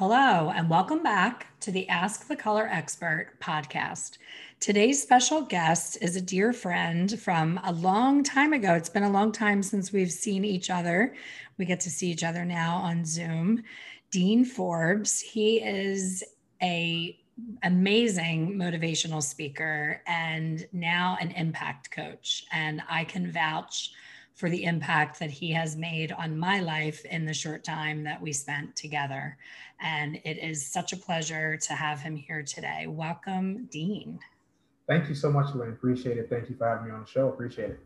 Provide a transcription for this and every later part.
Hello, and welcome back to the Ask the Color Expert podcast. Today's special guest is a dear friend from a long time ago. It's been a long time since we've seen each other. We get to see each other now on Zoom. Dean Forbes. He is a amazing motivational speaker and now an impact coach and I can vouch for the impact that he has made on my life in the short time that we spent together. And it is such a pleasure to have him here today. Welcome, Dean. Thank you so much, Lynn. Appreciate it. Thank you for having me on the show. Appreciate it.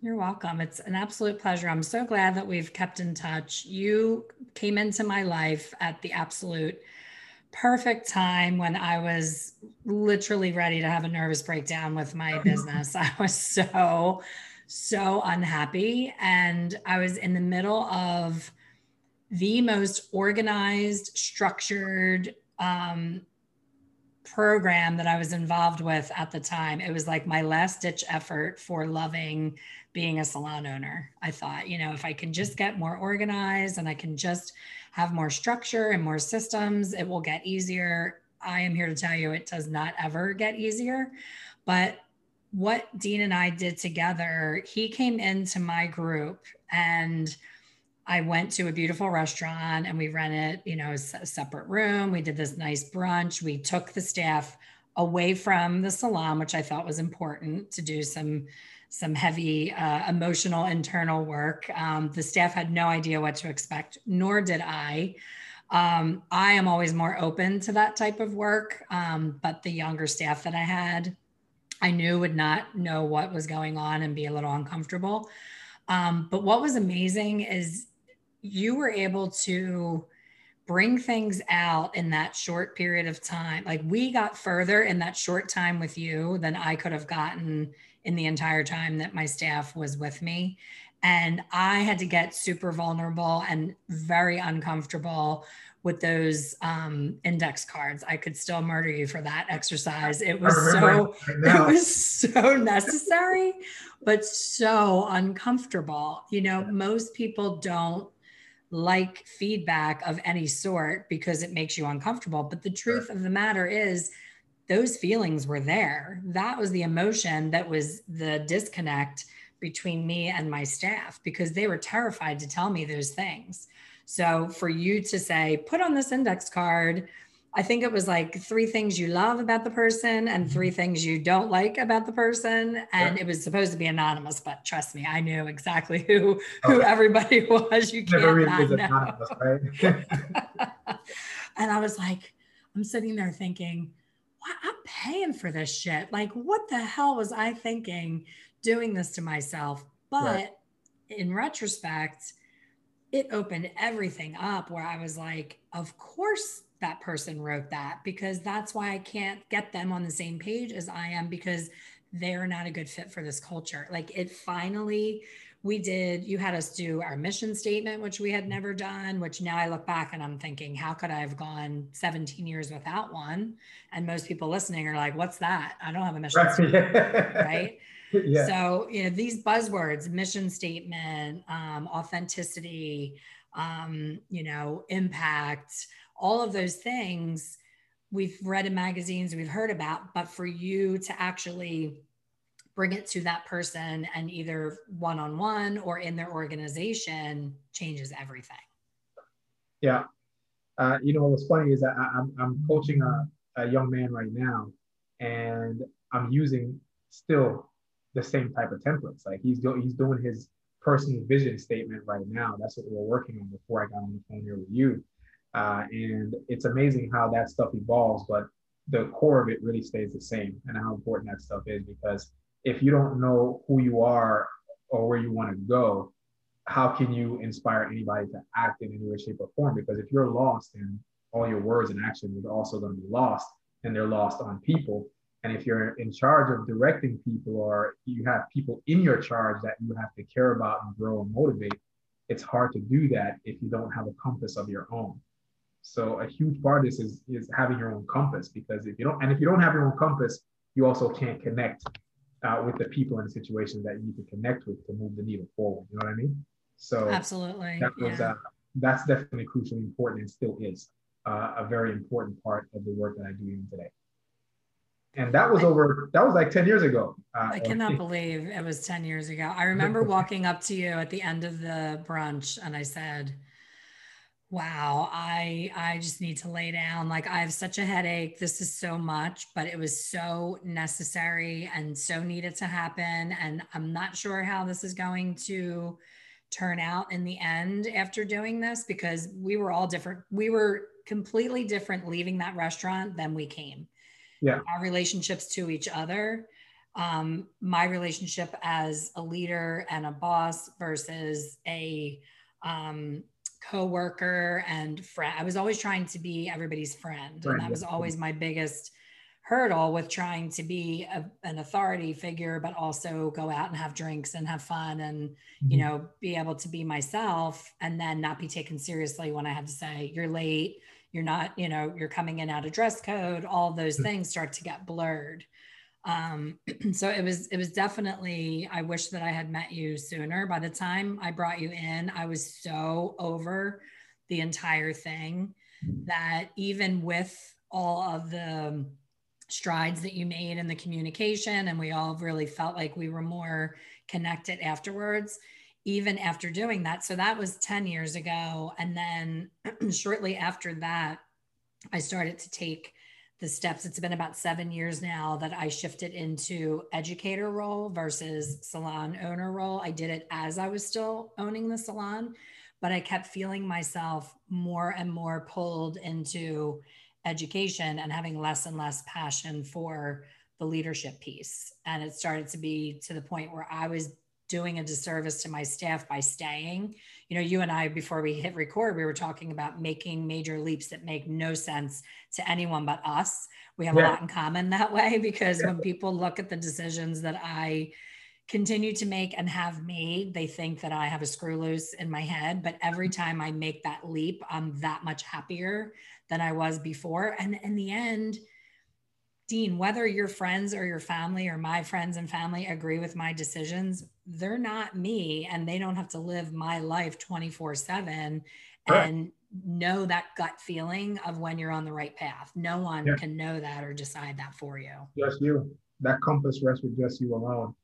You're welcome. It's an absolute pleasure. I'm so glad that we've kept in touch. You came into my life at the absolute perfect time when I was literally ready to have a nervous breakdown with my business. I was so, so unhappy. And I was in the middle of the most organized, structured, um, program that I was involved with at the time, it was like my last ditch effort for loving being a salon owner. I thought, you know, if I can just get more organized and I can just have more structure and more systems, it will get easier. I am here to tell you it does not ever get easier. But what Dean and I did together, he came into my group and I went to a beautiful restaurant and we rented, you know, a separate room. We did this nice brunch. We took the staff away from the salon, which I thought was important to do some some heavy uh, emotional internal work. Um, the staff had no idea what to expect, nor did I. Um, I am always more open to that type of work, um, but the younger staff that I had, I knew would not know what was going on and be a little uncomfortable. Um, but what was amazing is you were able to bring things out in that short period of time. Like we got further in that short time with you than I could have gotten in the entire time that my staff was with me. And I had to get super vulnerable and very uncomfortable with those um, index cards. I could still murder you for that exercise. It was so it was so necessary, but so uncomfortable. You know, most people don't like feedback of any sort because it makes you uncomfortable. But the truth of the matter is, those feelings were there. That was the emotion that was the disconnect between me and my staff because they were terrified to tell me those things. So for you to say, put on this index card, I think it was like three things you love about the person and mm-hmm. three things you don't like about the person. And yeah. it was supposed to be anonymous, but trust me, I knew exactly who who everybody was. You can't really not know. Anonymous, right? and I was like, I'm sitting there thinking, what? I'm paying for this shit. Like, what the hell was I thinking doing this to myself? But right. in retrospect, it opened everything up where I was like, of course that person wrote that because that's why I can't get them on the same page as I am because they're not a good fit for this culture. Like it finally, we did, you had us do our mission statement, which we had never done, which now I look back and I'm thinking, how could I have gone 17 years without one? And most people listening are like, what's that? I don't have a mission right. statement, right? Yeah. So, you know, these buzzwords, mission statement, um, authenticity, um, you know, impact, all of those things we've read in magazines, we've heard about, but for you to actually bring it to that person and either one on one or in their organization changes everything. Yeah. Uh, you know, what's funny is that I, am I'm, I'm coaching a, a young man right now, and I'm using still the same type of templates. Like he's, do, he's doing his personal vision statement right now. That's what we're working on before I got on the phone here with you. Uh, and it's amazing how that stuff evolves, but the core of it really stays the same and how important that stuff is because if you don't know who you are or where you want to go, how can you inspire anybody to act in any way, shape, or form? Because if you're lost and all your words and actions are also going to be lost and they're lost on people, And if you're in charge of directing people or you have people in your charge that you have to care about and grow and motivate, it's hard to do that if you don't have a compass of your own. So a huge part of this is, is having your own compass because if you don't, and if you don't have your own compass, you also can't connect uh, with the people in and situations that you need to connect with to move the needle forward. You know what I mean? So absolutely, that was yeah. uh, that's definitely crucially important and still is uh, a very important part of the work that I do even today. And that was I, over. That was like ten years ago. Uh, I cannot believe it was ten years ago. I remember walking up to you at the end of the brunch, and I said wow i i just need to lay down like i have such a headache this is so much but it was so necessary and so needed to happen and i'm not sure how this is going to turn out in the end after doing this because we were all different we were completely different leaving that restaurant than we came. Yeah. Our relationships to each other um, my relationship as a leader and a boss versus a um, coworker and friend. I was always trying to be everybody's friend. Right. And that was always my biggest hurdle with trying to be a, an authority figure, but also go out and have drinks and have fun and, mm-hmm. you know, be able to be myself and then not be taken seriously when I had to say, you're late, you're not, you know, you're coming in out of dress code, all those mm-hmm. things start to get blurred. Um, so it was it was definitely I wish that I had met you sooner. By the time I brought you in, I was so over the entire thing that even with all of the strides that you made in the communication and we all really felt like we were more connected afterwards even after doing that so that was 10 years ago and then shortly after that i started to take the steps. It's been about seven years now that I shifted into educator role versus salon owner role. I did it as I was still owning the salon, but I kept feeling myself more and more pulled into education and having less and less passion for the leadership piece. And it started to be to the point where I was doing a disservice to my staff by staying. You know, you and I, before we hit record, we were talking about making major leaps that make no sense to anyone but us. We have yeah. a lot in common that way because yeah. when people look at the decisions that I continue to make and have made, they think that I have a screw loose in my head. But every mm-hmm. time I make that leap, I'm that much happier than I was before. And in the end, Dean, whether your friends or your family or my friends and family agree with my decisions, they're not me and they don't have to live my life 24 7 and know that gut feeling of when you're on the right path. No one yeah. can know that or decide that for you. Just you. That compass rests with just you alone.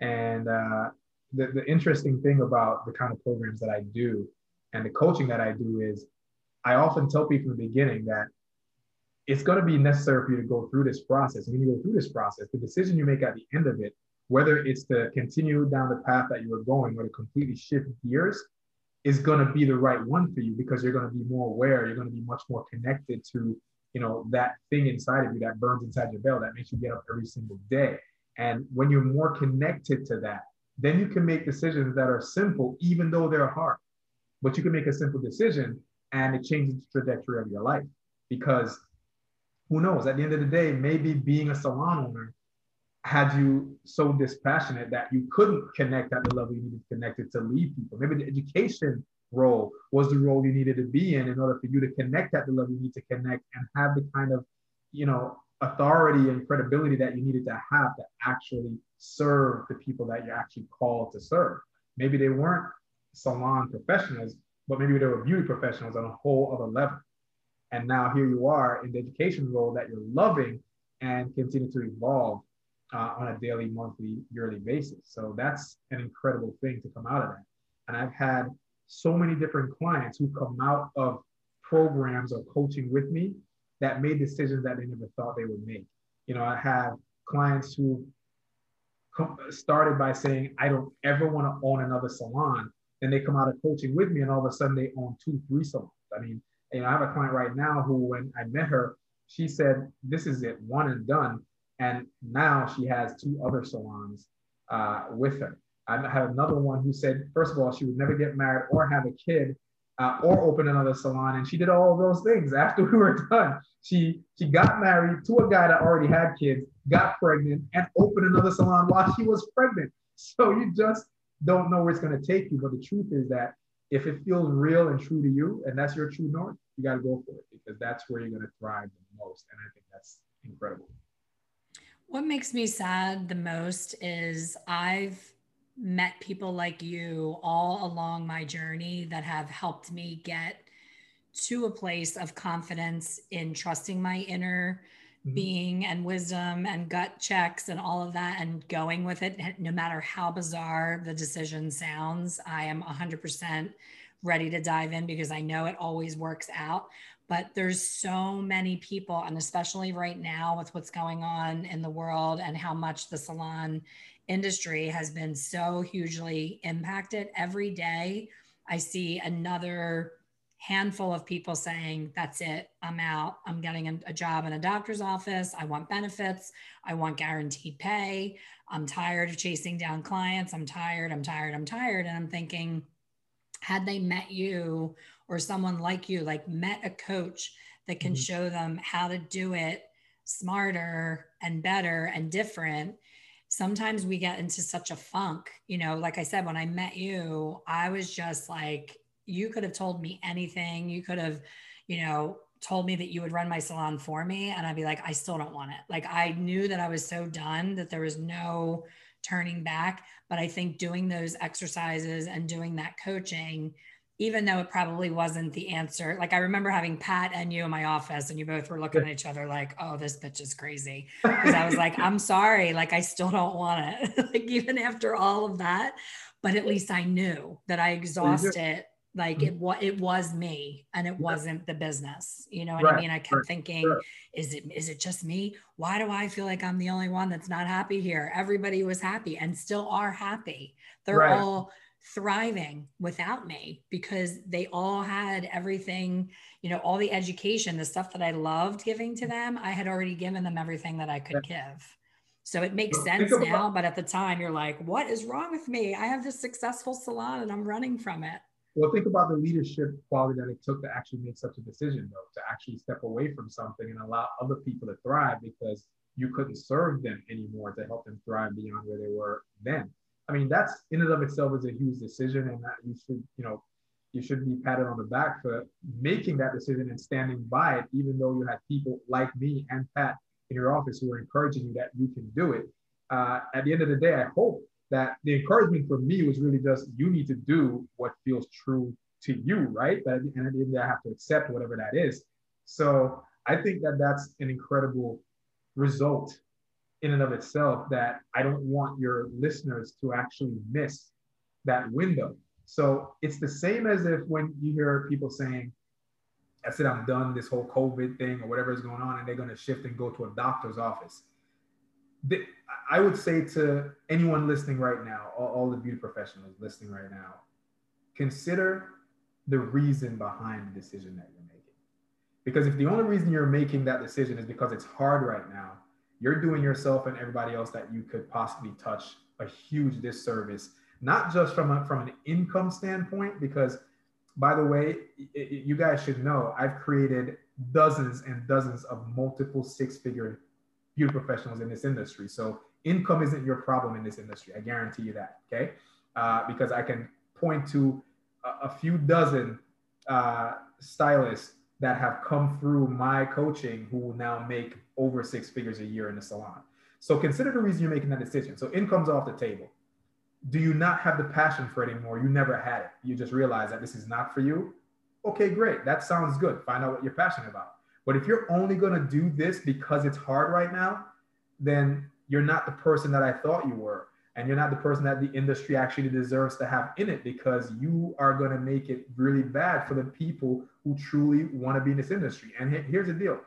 And uh, the, the interesting thing about the kind of programs that I do and the coaching that I do is I often tell people in the beginning that it's going to be necessary for you to go through this process. And when you go through this process, the decision you make at the end of it, whether it's to continue down the path that you were going or to completely shift gears, is going to be the right one for you because you're going to be more aware. You're going to be much more connected to, you know, that thing inside of you that burns inside your belly that makes you get up every single day. And when you're more connected to that, then you can make decisions that are simple, even though they're hard. But you can make a simple decision and it changes the trajectory of your life because who knows? At the end of the day, maybe being a salon owner had you so dispassionate that you couldn't connect at the level you needed to connect it to lead people. Maybe the education role was the role you needed to be in in order for you to connect at the level you need to connect and have the kind of, you know, authority and credibility that you needed to have to actually serve the people that you're actually called to serve. Maybe they weren't salon professionals, but maybe they were beauty professionals on a whole other level. And now here you are in the education role that you're loving and continue to evolve uh, on a daily, monthly, yearly basis. So that's an incredible thing to come out of that. And I've had so many different clients who come out of programs or coaching with me that made decisions that they never thought they would make. You know, I have clients who started by saying, I don't ever want to own another salon. And they come out of coaching with me and all of a sudden they own two, three salons. I mean, and I have a client right now who, when I met her, she said, This is it, one and done. And now she has two other salons uh, with her. I had another one who said, first of all, she would never get married or have a kid uh, or open another salon. And she did all those things after we were done. She she got married to a guy that already had kids, got pregnant, and opened another salon while she was pregnant. So you just don't know where it's going to take you. But the truth is that if it feels real and true to you, and that's your true north, you got to go for it because that's where you're going to thrive the most. And I think that's incredible. What makes me sad the most is I've met people like you all along my journey that have helped me get to a place of confidence in trusting my inner mm-hmm. being and wisdom and gut checks and all of that and going with it no matter how bizarre the decision sounds i am 100% ready to dive in because i know it always works out but there's so many people and especially right now with what's going on in the world and how much the salon industry has been so hugely impacted every day i see another handful of people saying, That's it, I'm out. I'm getting a, job in a doctor's office. I want benefits. I want guaranteed pay. I'm tired of chasing down clients. I'm tired, I'm tired, I'm tired. And I'm thinking, had they met you or someone like you, like met a coach that can mm-hmm. show them how to do it smarter and better and different sometimes we get into such a funk. You know, like I said, when I met you, I was just like, you could have told me anything. You could have, you know, told me that you would run my salon for me. And I'd be like, I still don't want it. Like I knew that I was so done that there was no turning back. But I think doing those exercises and doing that coaching, even though it probably wasn't the answer. Like I remember having Pat and you in my office, and you both were looking at each other like, "Oh, this bitch is crazy." Because I was like, "I'm sorry, like I still don't want it." like even after all of that, but at least I knew that I exhausted like mm-hmm. it what it was me and it wasn't the business you know what right. i mean i kept right. thinking right. is it is it just me why do i feel like i'm the only one that's not happy here everybody was happy and still are happy they're all thriving without me because they all had everything you know all the education the stuff that i loved giving to them i had already given them everything that i could give. So it makes sense now but at the time you're like what is wrong with me? I have this successful salon and i'm running from it. Well, think about the leadership quality that it took to actually make such a decision, though, to actually step away from something and allow other people to thrive because you couldn't serve them anymore to help them thrive beyond where they were then. I mean, that's in and of itself is a huge decision, and that you should, you know, you should be patted on the back for making that decision and standing by it, even though you had people like me and Pat in your office who were encouraging you that you can do it. Uh, at the end of the day, I hope that the encouragement for me was really just you need to do what feels true to you, right? But and at the end, I have to accept whatever that is. So I think that that's an incredible result in and of itself that I don't want your listeners to actually miss that window. So it's the same as if when you hear people saying, I said, I'm done this whole COVID thing or whatever is going on, and they're going to shift and go to a doctor's office. I would say to anyone listening right now, all, all the beauty professionals listening right now, consider the reason behind the decision that you're making. Because if the only reason you're making that decision is because it's hard right now, you're doing yourself and everybody else that you could possibly touch a huge disservice, not just from a, from an income standpoint, because by the way, it, you guys should know I've created dozens and dozens of multiple six figure beauty professionals in this industry. So income isn't your problem in this industry. I guarantee you that. Okay. Uh, because I can point to a, a few dozen uh, stylists that have come through my coaching who will now make over six figures a year in the salon. So consider the reason you're making that decision. So income's off the table. Do you not have the passion for it anymore? You never had it. You just realize that this is not for you. Okay, great. That sounds good. Find out what you're passionate about. But if you're only going to do this because it's hard right now, then you're not the person that I thought you were. And you're not the person that the industry actually deserves to have in it because you are going to make it really bad for the people who truly want to be in this industry. And here's the deal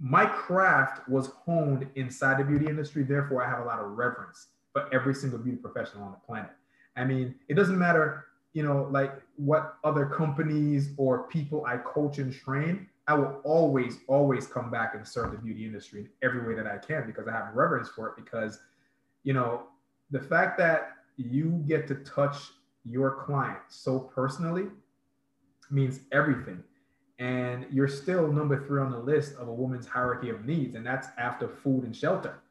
my craft was honed inside the beauty industry. Therefore, I have a lot of reverence for every single beauty professional on the planet. I mean, it doesn't matter, you know, like what other companies or people I coach and train. I will always, always come back and serve the beauty industry in every way that I can because I have reverence for it. Because, you know, the fact that you get to touch your client so personally means everything. And you're still number three on the list of a woman's hierarchy of needs, and that's after food and shelter.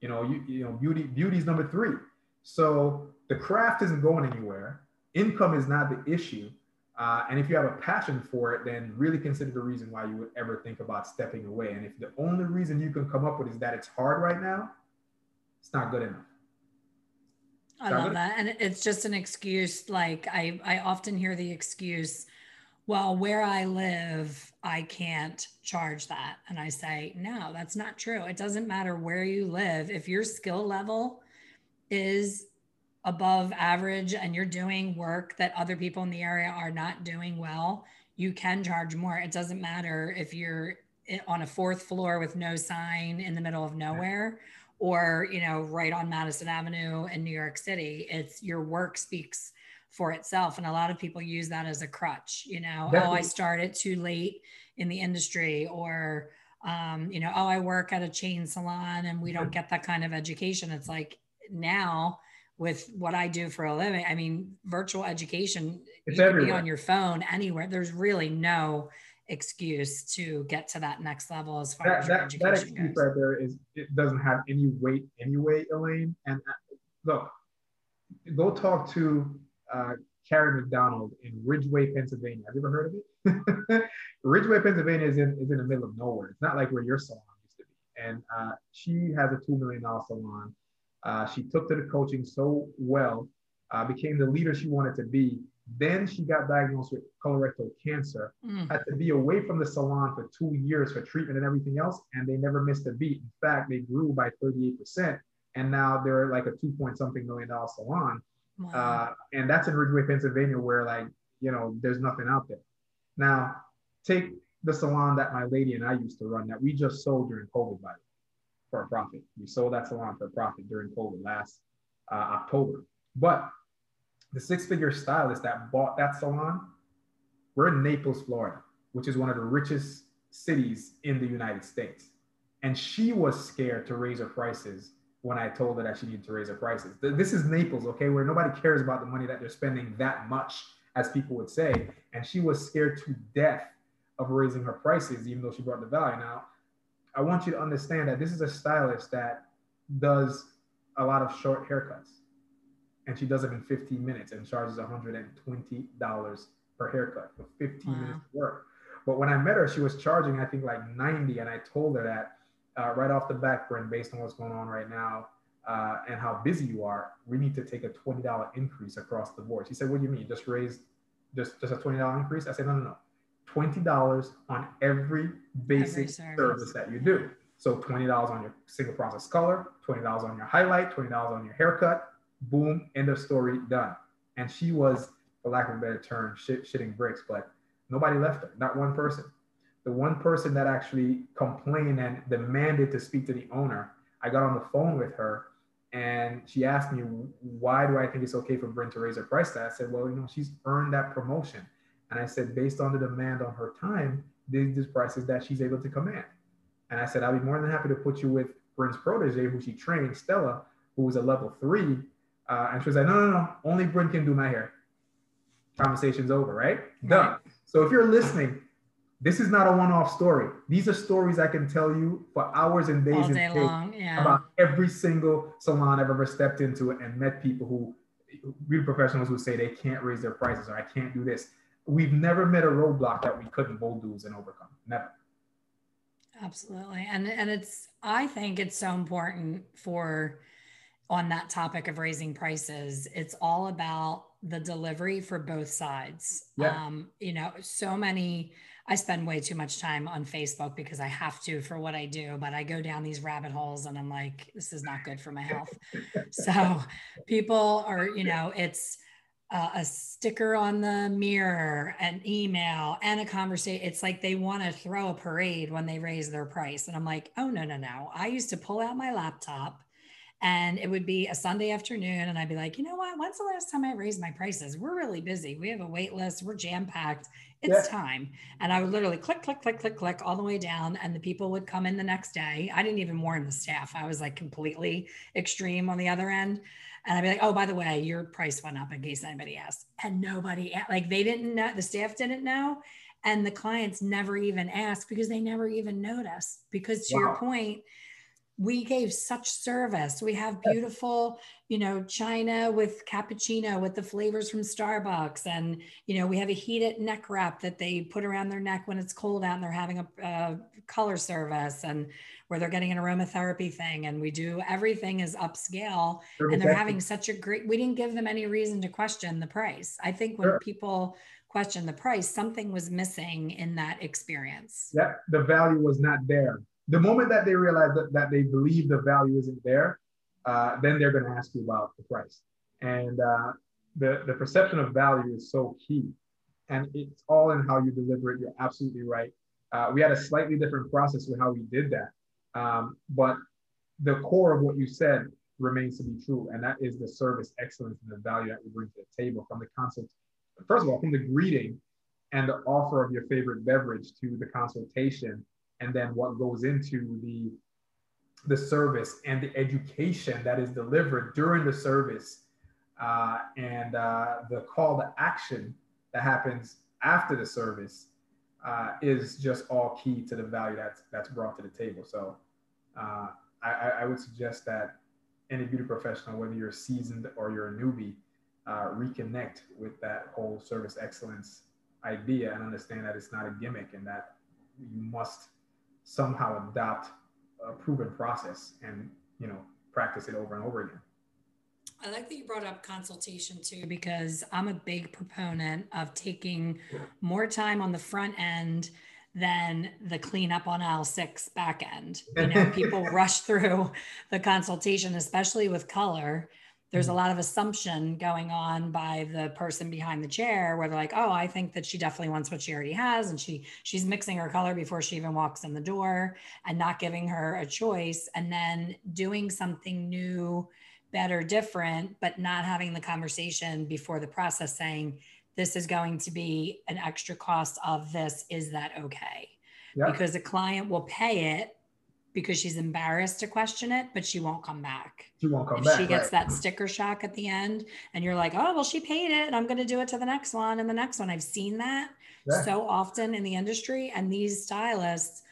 You know, you, you know, beauty beauty's number three. So the craft isn't going anywhere. Income is not the issue. Uh, and if you have a passion for it, then really consider the reason why you would ever think about stepping away. And if the only reason you can come up with is that it's hard right now, it's not good enough. I love that. And it's just an excuse. Like I, I often hear the excuse, well, where I live, I can't charge that. And I say, no, that's not true. It doesn't matter where you live. If your skill level is above average and you're doing work that other people in the area are not doing well, you can charge more. It doesn't matter if you're on a fourth floor with no sign in the middle of nowhere or, you know, right on Madison Avenue in New York City. It's your work speaks for itself. And a lot of people use that as a crutch, you know, Definitely. oh, I started too late in the industry or, um, you know, oh, I work at a chain salon and we don't get that kind of education. It's like now with what I do for a living, I mean, virtual education, it's you can be on your phone anywhere. There's really no excuse to get to that next level as far that, as that, education that excuse goes. right there is it doesn't have any weight anyway, Elaine. And uh, look, go talk to uh, Carrie McDonald in Ridgway, Pennsylvania. Have you ever heard of it? Ridgway, Pennsylvania is in is in the middle of nowhere. It's not like where your salon used to be. And uh, she has a two million dollar salon uh, she took to the coaching so well, uh, became the leader she wanted to be. Then she got diagnosed with colorectal cancer, mm. had to be away from the salon for two years for treatment and everything else, and they never missed a beat. In fact, they grew by 38%, and now they're like a two point something million dollar salon. Uh, and that's in Ridgway, Pennsylvania, where like, you know, there's nothing out there. Now, take the salon that my lady and I used to run that we just sold during COVID, by the way for a profit. We sold that salon for a profit during COVID last uh, October. But the six figure stylist that bought that salon, we're in Naples, Florida, which is one of the richest cities in the United States. And she was scared to raise her prices when I told her that she needed to raise her prices. This is Naples, okay, where nobody cares about the money that they're spending that much, as people would say. And she was scared to death of raising her prices, even though she brought the value. Now, I want you to understand that this is a stylist that does a lot of short haircuts. And she does them in 15 minutes and charges $120 per haircut for 15 wow. minutes of work. But when I met her, she was charging, I think, like 90. And I told her that uh, right off the bat, Brent, based on what's going on right now uh, and how busy you are, we need to take a $20 increase across the board. She said, What do you mean? Just raise just, just a $20 increase? I said, No, no, no. $20 on every basic every service. service that you do. So $20 on your single process color, $20 on your highlight, $20 on your haircut, boom, end of story, done. And she was, for lack of a better term, shit, shitting bricks, but nobody left her, not one person. The one person that actually complained and demanded to speak to the owner, I got on the phone with her and she asked me, why do I think it's okay for Brent to raise her price? I said, well, you know, she's earned that promotion. And I said, based on the demand on her time, these are prices that she's able to command. And I said, I'll be more than happy to put you with Brent's protege, who she trained, Stella, who was a level three. Uh, and she was like, no, no, no, only Brent can do my hair. Conversation's over, right? Done. So if you're listening, this is not a one-off story. These are stories I can tell you for hours and days All day and long, yeah. about every single salon I've ever stepped into and met people who real professionals who say they can't raise their prices or I can't do this we've never met a roadblock that we couldn't bulldoze and overcome. Never. Absolutely. And and it's I think it's so important for on that topic of raising prices. It's all about the delivery for both sides. Yeah. Um, you know, so many I spend way too much time on Facebook because I have to for what I do, but I go down these rabbit holes and I'm like, this is not good for my health. so people are, you know, it's uh, a sticker on the mirror, an email, and a conversation. It's like they want to throw a parade when they raise their price. And I'm like, oh, no, no, no. I used to pull out my laptop and it would be a Sunday afternoon. And I'd be like, you know what? When's the last time I raised my prices? We're really busy. We have a wait list. We're jam packed. It's yeah. time. And I would literally click, click, click, click, click all the way down. And the people would come in the next day. I didn't even warn the staff. I was like completely extreme on the other end. And I'd be like, oh, by the way, your price went up in case anybody asked. And nobody, like, they didn't know, the staff didn't know. and the clients never even ask because they never even notice because to wow. your point we gave such service. We have beautiful, you know, china with cappuccino with the flavors from Starbucks. And, you know, we have a heated neck wrap that they put around their neck when it's cold out and they're having a, a color service and where they're getting an aromatherapy thing. And we do everything is upscale and they're having such a great, we didn't give them any reason to question the price. I think when sure. people question the price, something was missing in that experience. Yeah, the value was not there the moment that they realize that, that they believe the value isn't there, uh, then they're going to ask you about the price. And uh, the, the perception of value is so key. And it's all in how you deliver it. You're absolutely right. Uh, we had a slightly different process with how we did that. Um, but the core of what you said remains to be true. And that is the service excellence and the value that we bring to the table from the consult. First of all, from the greeting and the offer of your favorite beverage to the consultation and then what goes into the the service and the education that is delivered during the service uh, and uh, the call to action that happens after the service uh, is just all key to the value that's that's brought to the table. So uh, I, I, would suggest that any beauty professional, whether you're seasoned or you're a newbie, uh, reconnect with that whole service excellence idea and understand that it's not a gimmick and that you must somehow adopt a proven process and you know practice it over and over again I like that you brought up consultation too, because I'm a big proponent of taking more time on the front end than the cleanup on aisle six back end. You know, people rush through the consultation, especially with color there's a mm-hmm. lot of assumption going on by the person behind the chair where they're like oh i think that she definitely wants what she already has and she she's mixing her color before she even walks in the door and not giving her a choice and then doing something new better different but not having the conversation before the process saying this is going to be an extra cost of this. Is that okay? Because the client will pay it because she's embarrassed to question it, but she won't come back. She won't come if back. She gets right. that sticker shock at the end, and you're like, oh, well, she paid it. I'm going to do it to the next one and the next one. I've seen that yeah. so often in the industry. And these stylists,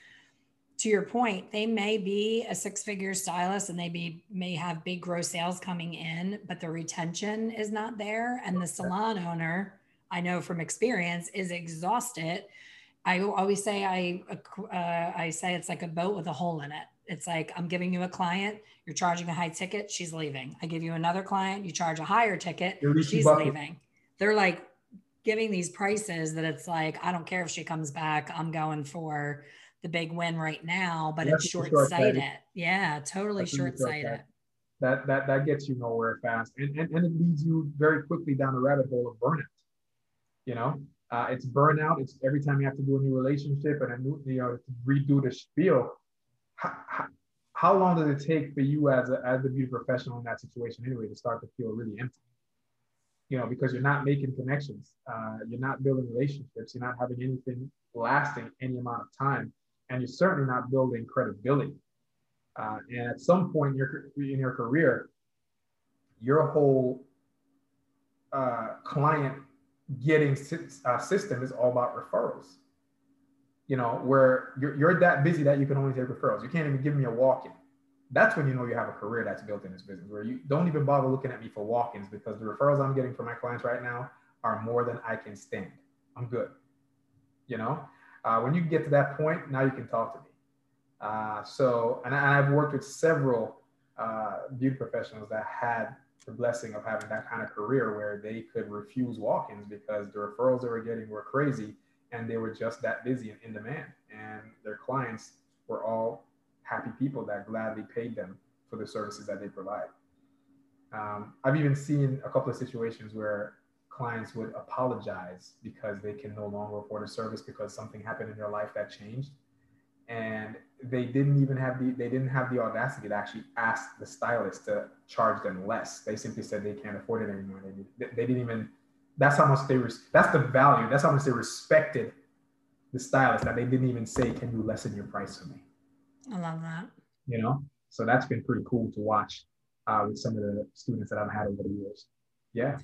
to your point, they may be a six figure stylist and they be, may have big gross sales coming in, but the retention is not there. And the salon owner, I know from experience, is exhausted I always say I uh, I say it's like a boat with a hole in it. It's like I'm giving you a client, you're charging a high ticket, she's leaving. I give you another client, you charge a higher ticket, she's leaving. They're like giving these prices that it's like I don't care if she comes back, I'm going for the big win right now, but That's it's short-sighted. short-sighted. Yeah, totally short-sighted. short-sighted. That that that gets you nowhere fast, and, and and it leads you very quickly down the rabbit hole of burnout. You know, uh, it's burnout. It's every time you have to do a new relationship and a new, you know, redo the spiel. How, how, how long does it take for you as a, as the beauty professional in that situation anyway to start to feel really empty? You know, because you're not making connections, uh, you're not building relationships, you're not having anything lasting any amount of time, and you're certainly not building credibility. Uh, and at some point in your in your career, your whole uh, client getting uh, system is all about referrals. You know, where you're, you're that busy that you can only take referrals. You can't even give me a walk-in. That's when you know you have a career that's built in this business, where you don't even bother looking at me for walk-ins because the referrals I'm getting from my clients right now are more than I can stand. I'm good. You know, uh, when you get to that point, now you can talk to me. Uh, so, and, I, have worked with several uh, beauty professionals that had the blessing of having that kind of career where they could refuse walk-ins because the referrals they were getting were crazy and they were just that busy and in demand. And their clients were all happy people that gladly paid them for the services that they provide. Um, i've even seen a couple of situations where clients would apologize because they can no longer afford a service because something happened in their life that changed and they didn't even have the they didn't have the audacity to actually ask the stylist to charge them less. They simply said they can't afford it anymore. They, they didn't even. That's how much they res, That's the value. That's how much they respected the stylist that they didn't even say, "Can you lessen your price for me?" I love that. You know, so that's been pretty cool to watch uh, with some of the students that I've had over the years. Yeah.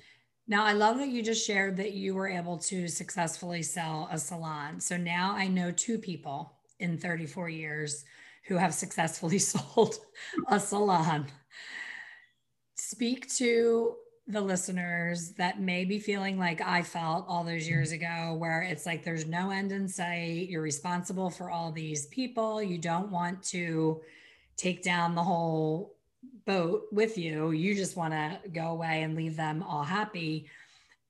Now, I love that you just shared that you were able to successfully sell a salon. So now I know two people in 34 years who have successfully sold a salon. Speak to the listeners that may be feeling like I felt all those mm-hmm. years ago, where it's like there's no end in sight. You're responsible for all these people. You don't want to take down the whole boat with you. You just want to go away and leave them all happy.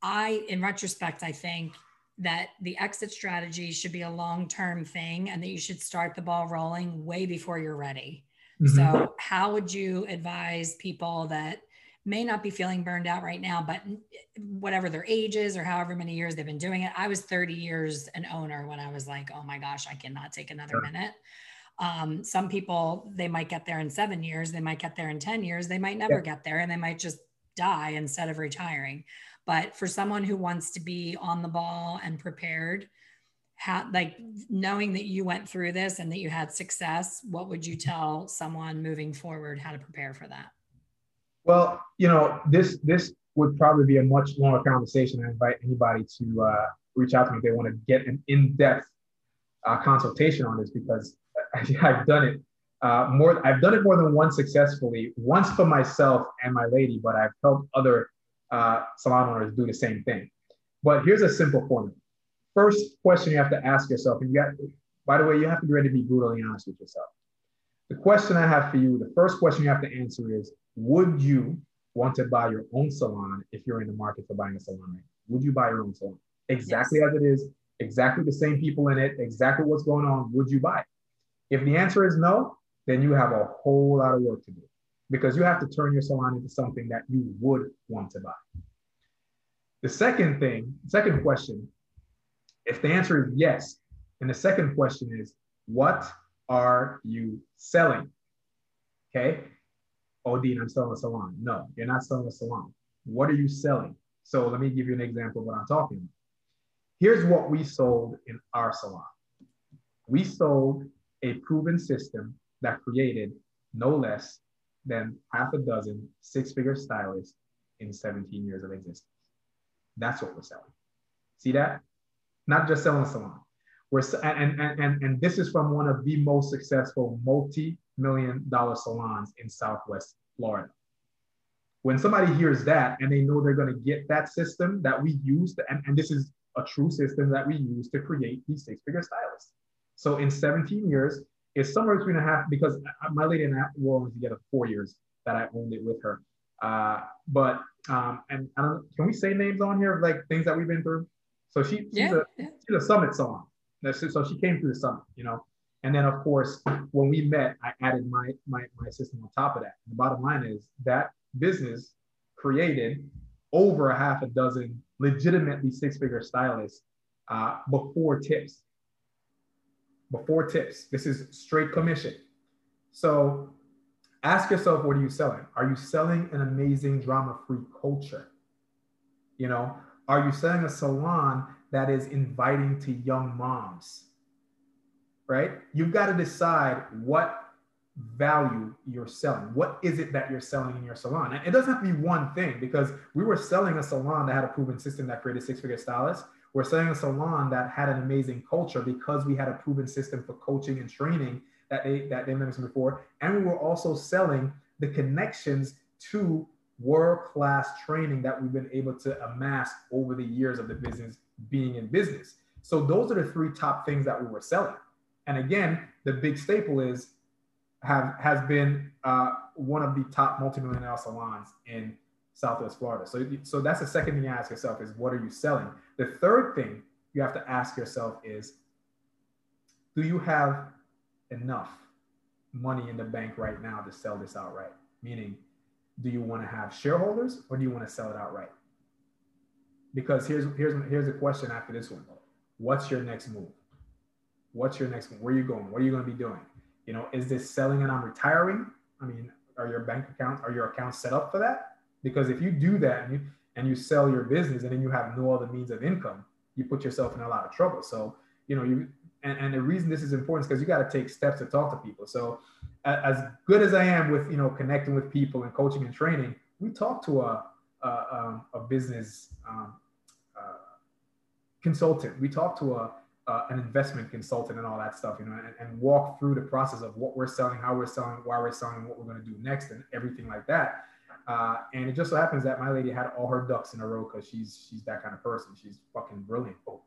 I, in retrospect, I think that the exit strategy should be a long term thing and that you should start the ball rolling way before you're ready. Mm-hmm. So, how would you advise people that may not be feeling burned out right now, but whatever their age is or however many years they've been doing it? I was 30 years an owner when I was like, oh my gosh, I cannot take another sure. minute. Um, some people, they might get there in seven years, they might get there in 10 years, they might never yeah. get there and they might just die instead of retiring. But for someone who wants to be on the ball and prepared, like knowing that you went through this and that you had success, what would you tell someone moving forward how to prepare for that? Well, you know, this this would probably be a much longer conversation. I invite anybody to uh, reach out to me if they want to get an in-depth uh, consultation on this because I've done it uh, more. I've done it more than once successfully. Once for myself and my lady, but I've helped other uh, salon owners do the same thing. But here's a simple formula. First question you have to ask yourself, and you got, by the way, you have to be ready to be brutally honest with yourself. The question I have for you, the first question you have to answer is, would you want to buy your own salon if you're in the market for buying a salon? Would you buy your own salon? Exactly yes. as it is, exactly the same people in it, exactly what's going on, would you buy it? If the answer is no, then you have a whole lot of work to do because you have to turn your salon into something that you would want to buy. The second thing, second question, if the answer is yes, and the second question is, what are you selling? Okay. Oh, Dean, I'm selling a salon. No, you're not selling a salon. What are you selling? So let me give you an example of what I'm talking about. Here's what we sold in our salon. We sold a proven system that created no less than half a dozen six figure stylists in 17 years of existence. That's what we're selling. See that? Not just selling salon. We're, and, and, and, and this is from one of the most successful multi million dollar salons in Southwest Florida. When somebody hears that and they know they're going to get that system that we use, and, and this is a true system that we use to create these six figure stylists. So in 17 years, it's somewhere between a half because my lady and I were only together four years that I owned it with her. Uh, but um, and I don't can we say names on here of like things that we've been through? So she, she's yeah, a she's a summit salon. So she came through the summit, you know. And then of course, when we met, I added my my my system on top of that. And the bottom line is that business created over a half a dozen legitimately six-figure stylists uh, before tips before tips. This is straight commission. So ask yourself, what are you selling? Are you selling an amazing drama-free culture? You know, are you selling a salon that is inviting to young moms? Right? You've got to decide what value you're selling. What is it that you're selling in your salon? And it doesn't have to be one thing because we were selling a salon that had a proven system that created six-figure stylists. We're selling a salon that had an amazing culture because we had a proven system for coaching and training that they that they mentioned before. And we were also selling the connections to world-class training that we've been able to amass over the years of the business being in business. So those are the three top things that we were selling. And again, the big staple is have has been uh, one of the top multi-million dollar salons in Southwest Florida. So, so that's the second thing you ask yourself is what are you selling? The third thing you have to ask yourself is, do you have enough money in the bank right now to sell this outright? Meaning, do you want to have shareholders or do you want to sell it outright? Because here's here's here's a question after this one. What's your next move? What's your next move? Where are you going? What are you going to be doing? You know, is this selling and I'm retiring? I mean, are your bank accounts are your accounts set up for that? Because if you do that and you, and you sell your business and then you have no other means of income, you put yourself in a lot of trouble. So, you know, you and, and the reason this is important is because you got to take steps to talk to people. So as good as I am with, you know, connecting with people and coaching and training, we talk to a uh, um, a business um, uh, consultant. We talk to a uh, an investment consultant and all that stuff, you know, and, and, walk through the process of what we're selling, how we're selling, why we're selling, what we're going to do next, and everything like that. Uh, and it just so happens that my lady had all her ducks in a row because she's she's that kind of person. She's fucking brilliant. Oh,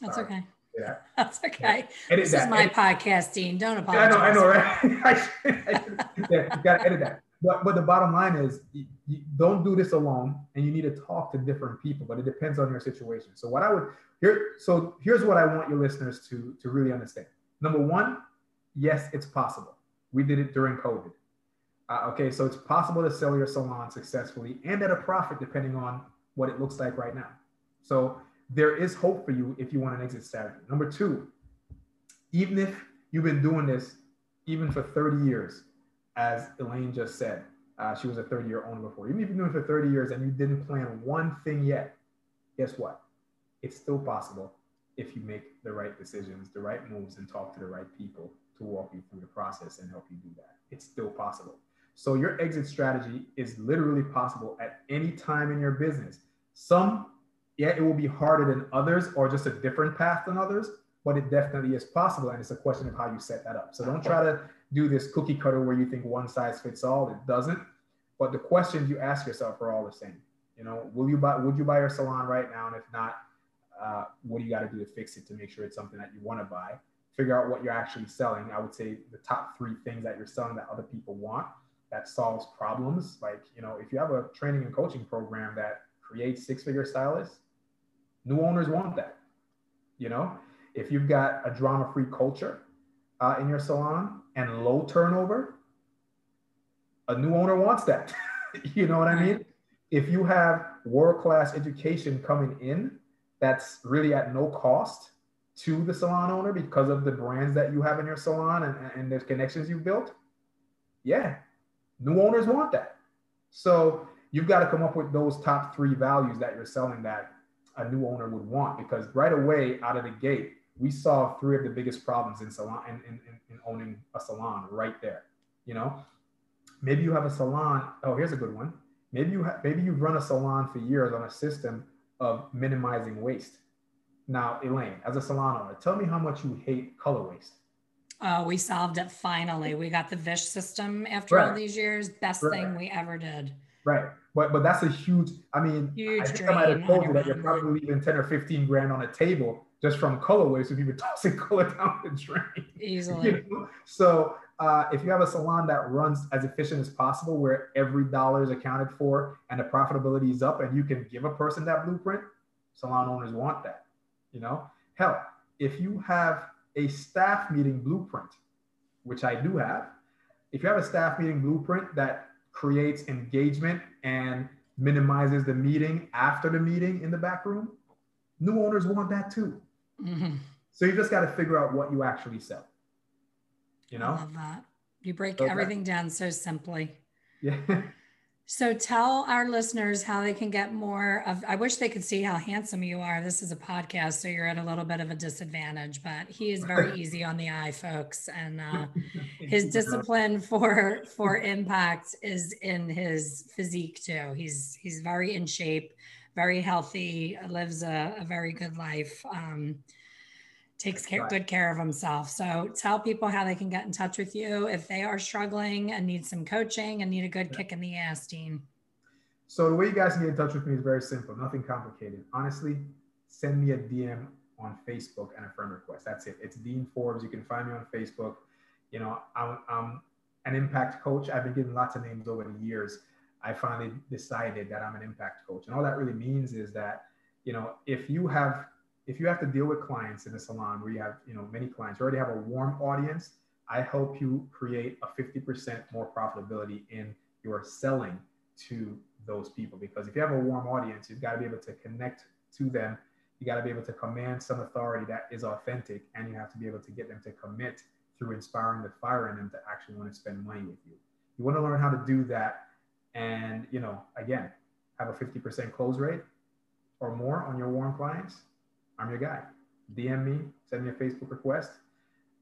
that's sorry. okay. Yeah. That's okay. Yeah. This that. is my edit. podcast, Dean. Don't apologize. Yeah, I know, I know, right? I should, I should, yeah, you gotta edit that. But, but the bottom line is you, you don't do this alone and you need to talk to different people, but it depends on your situation. So what I would here, so here's what I want your listeners to, to really understand. Number one, yes, it's possible. We did it during COVID. Uh, okay, so it's possible to sell your salon successfully and at a profit, depending on what it looks like right now. So there is hope for you if you want an exit strategy. Number two, even if you've been doing this even for 30 years, as Elaine just said, uh, she was a 30 year owner before. Even if you've been doing it for 30 years and you didn't plan one thing yet, guess what? it's still possible if you make the right decisions, the right moves, and talk to the right people to walk you through the process and help you do that. It's still possible. So your exit strategy is literally possible at any time in your business. Some, yeah, it will be harder than others or just a different path than others, but it definitely is possible. And it's a question of how you set that up. So don't try to do this cookie cutter where you think one size fits all. It doesn't. But the questions you ask yourself are all the same. You know, will you buy, would you buy your salon right now? And if not, uh, what do you got to do to fix it to make sure it's something that you want to buy? Figure out what you're actually selling. I would say the top three things that you're selling that other people want that solves problems. Like, you know, if you have a training and coaching program that creates six figure stylists, new owners want that. You know, if you've got a drama free culture uh, in your salon and low turnover, a new owner wants that. you know what I mean? If you have world class education coming in that's really at no cost to the salon owner because of the brands that you have in your salon and, and the connections you've built, yeah, new owners want that. So you've got to come up with those top three values that you're selling that a new owner would want because right away out of the gate, we saw three of the biggest problems in salon in, in, in owning a salon right there. You know, maybe you have a salon. Oh, here's a good one. Maybe you maybe you've run a salon for years on a system of minimizing waste. Now, Elaine, as a salon owner, tell me how much you hate color waste. Oh, we solved it finally. We got the Vish system after right. all these years. Best right. thing we ever did. Right. But but that's a huge, I mean, huge I think I might have told you that you're probably leaving 10 or 15 grand on a table just from color waste you've been tossing color down the drain. Easily. You know? So uh, if you have a salon that runs as efficient as possible, where every dollar is accounted for and the profitability is up, and you can give a person that blueprint, salon owners want that. You know, hell, if you have a staff meeting blueprint, which I do have, if you have a staff meeting blueprint that creates engagement and minimizes the meeting after the meeting in the back room, new owners want that too. Mm-hmm. So you just got to figure out what you actually sell you know? I love that. You break so everything down so simply. Yeah. so tell our listeners how they can get more of I wish they could see how handsome you are. This is a podcast, so you're at a little bit of a disadvantage, but he is very easy on the eye, folks. And uh, his discipline for for impact is in his physique too. He's he's very in shape, very healthy, lives a, a very good life. Um, takes care, right. good care of himself. So tell people how they can get in touch with you if they are struggling and need some coaching and need a good yeah. kick in the ass, Dean. So the way you guys can get in touch with me is very simple, nothing complicated. Honestly, send me a DM on Facebook and a friend request. That's it. It's Dean Forbes. You can find me on Facebook. You know, I'm, I'm an impact coach. I've been given lots of names over the years. I finally decided that I'm an impact coach. And all that really means is that, you know, if you have if you have to deal with clients in a salon where you have you know many clients, you already have a warm audience. I help you create a 50% more profitability in your selling to those people because if you have a warm audience, you've got to be able to connect to them. You got to be able to command some authority that is authentic, and you have to be able to get them to commit through inspiring the fire in them to actually want to spend money with you. You want to learn how to do that, and you know, again, have a 50% close rate or more on your warm clients I'm your guy. DM me, send me a Facebook request.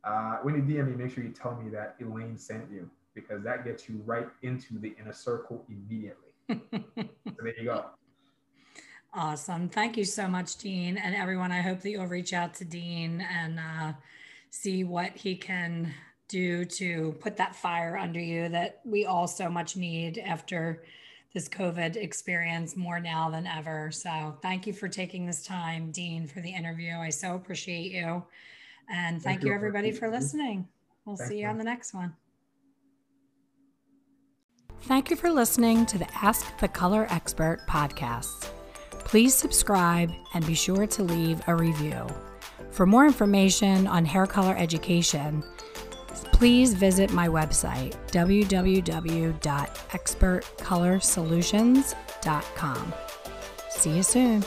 Uh, when you DM me, make sure you tell me that Elaine sent you because that gets you right into the inner circle immediately. So there you go. Awesome. Thank you so much, Dean. And everyone, I hope that you'll reach out to Dean and uh, see what he can do to put that fire under you that we all so much need after this COVID experience more now than ever. So thank you for taking this time, Dean, for the interview. I so appreciate you. And thank, thank you, everybody, for listening. We'll Thanks, see you on the next one. Thank you for listening to the Ask the Color Expert podcast. Please subscribe and be sure to leave a review. For more information on hair color education, please visit my website, www.expertcolorsolutions.com. See you soon.